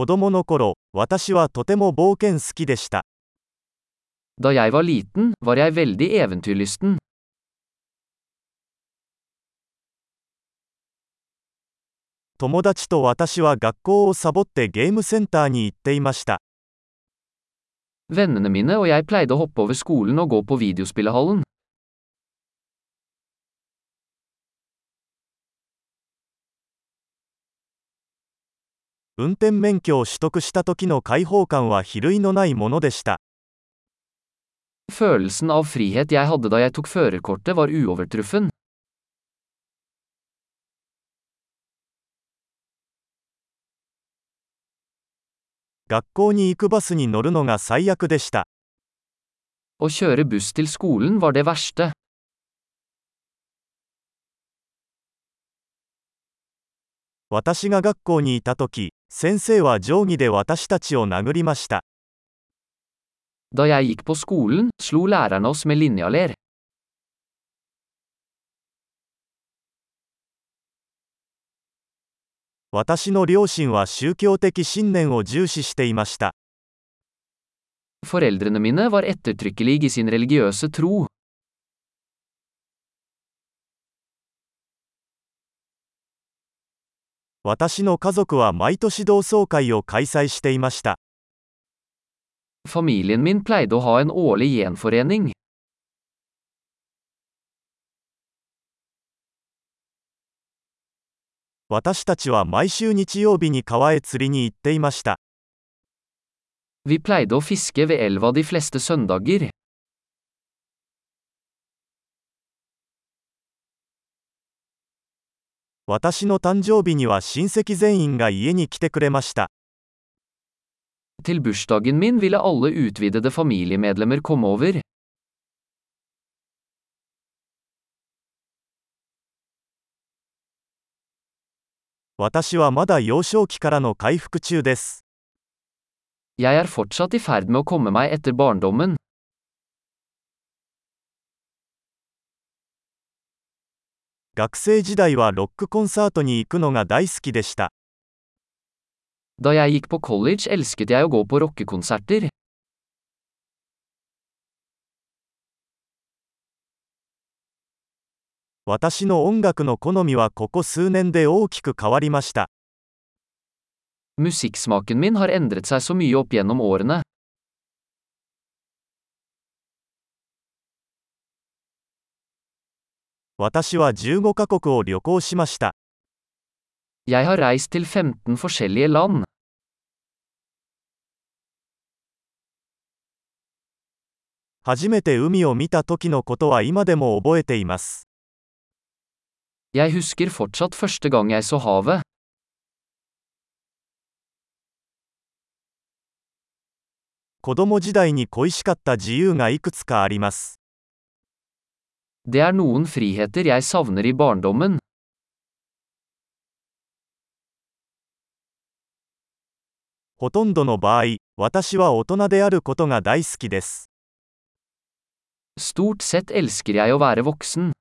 子供の頃、私はとても冒険好きでした。Da jeg var liten, var jeg veldig eventyrlysten. 友達と私は学校をサボってゲームセンターに行っていました。Vennene mine og jeg pleide å hoppe over skolen og gå på videospillehallen. 運転免許を取得した時の解放感は比類のないものでした。Følelsen av frihet jeg hadde da jeg tok førerkortet var uovertruffen. 学校に行くバスに乗るのが最悪でした。Å kjøre buss til skolen var det verste. 私が学校にいた時、先生は定規で私たちを殴りました。Da jeg gikk på skolen, slo lærerne oss med linjaler. 私の両親は宗教的信念を重視していました。Foreldrene mine var ettertrykkelige i sin religiøse tro. 私の家族は毎年同窓会を開催していました。Familien min pleide å ha en årlig gjenforening. 私たちは毎週日曜日に川へ釣りに行っていました。Vi pleide å fiske ved elva de fleste søndager. 私の誕生日には親戚全員が家に来てくれました。Til bursdagen min ville alle utvidede familiemedlemmer komme over. 私はまだ幼少期からの回復中です。Jeg er fortsatt i ferd med å komme meg etter barndommen. 学生時代はロックコンサートに行くのが大好きでした。Da jeg gikk på college elsket jeg å gå på rockekonserter. 私の音楽の好みはここ数年で大きく変わりました。Musikksmaken min har endret seg så mye opp gjennom årene. 私は15か国を旅行しました。初めて海を見た時のことは今でも覚えています。子供時代に恋しかった自由がいくつかあります。Det er noen friheter jeg savner i barndommen. Stort sett elsker jeg å være voksen.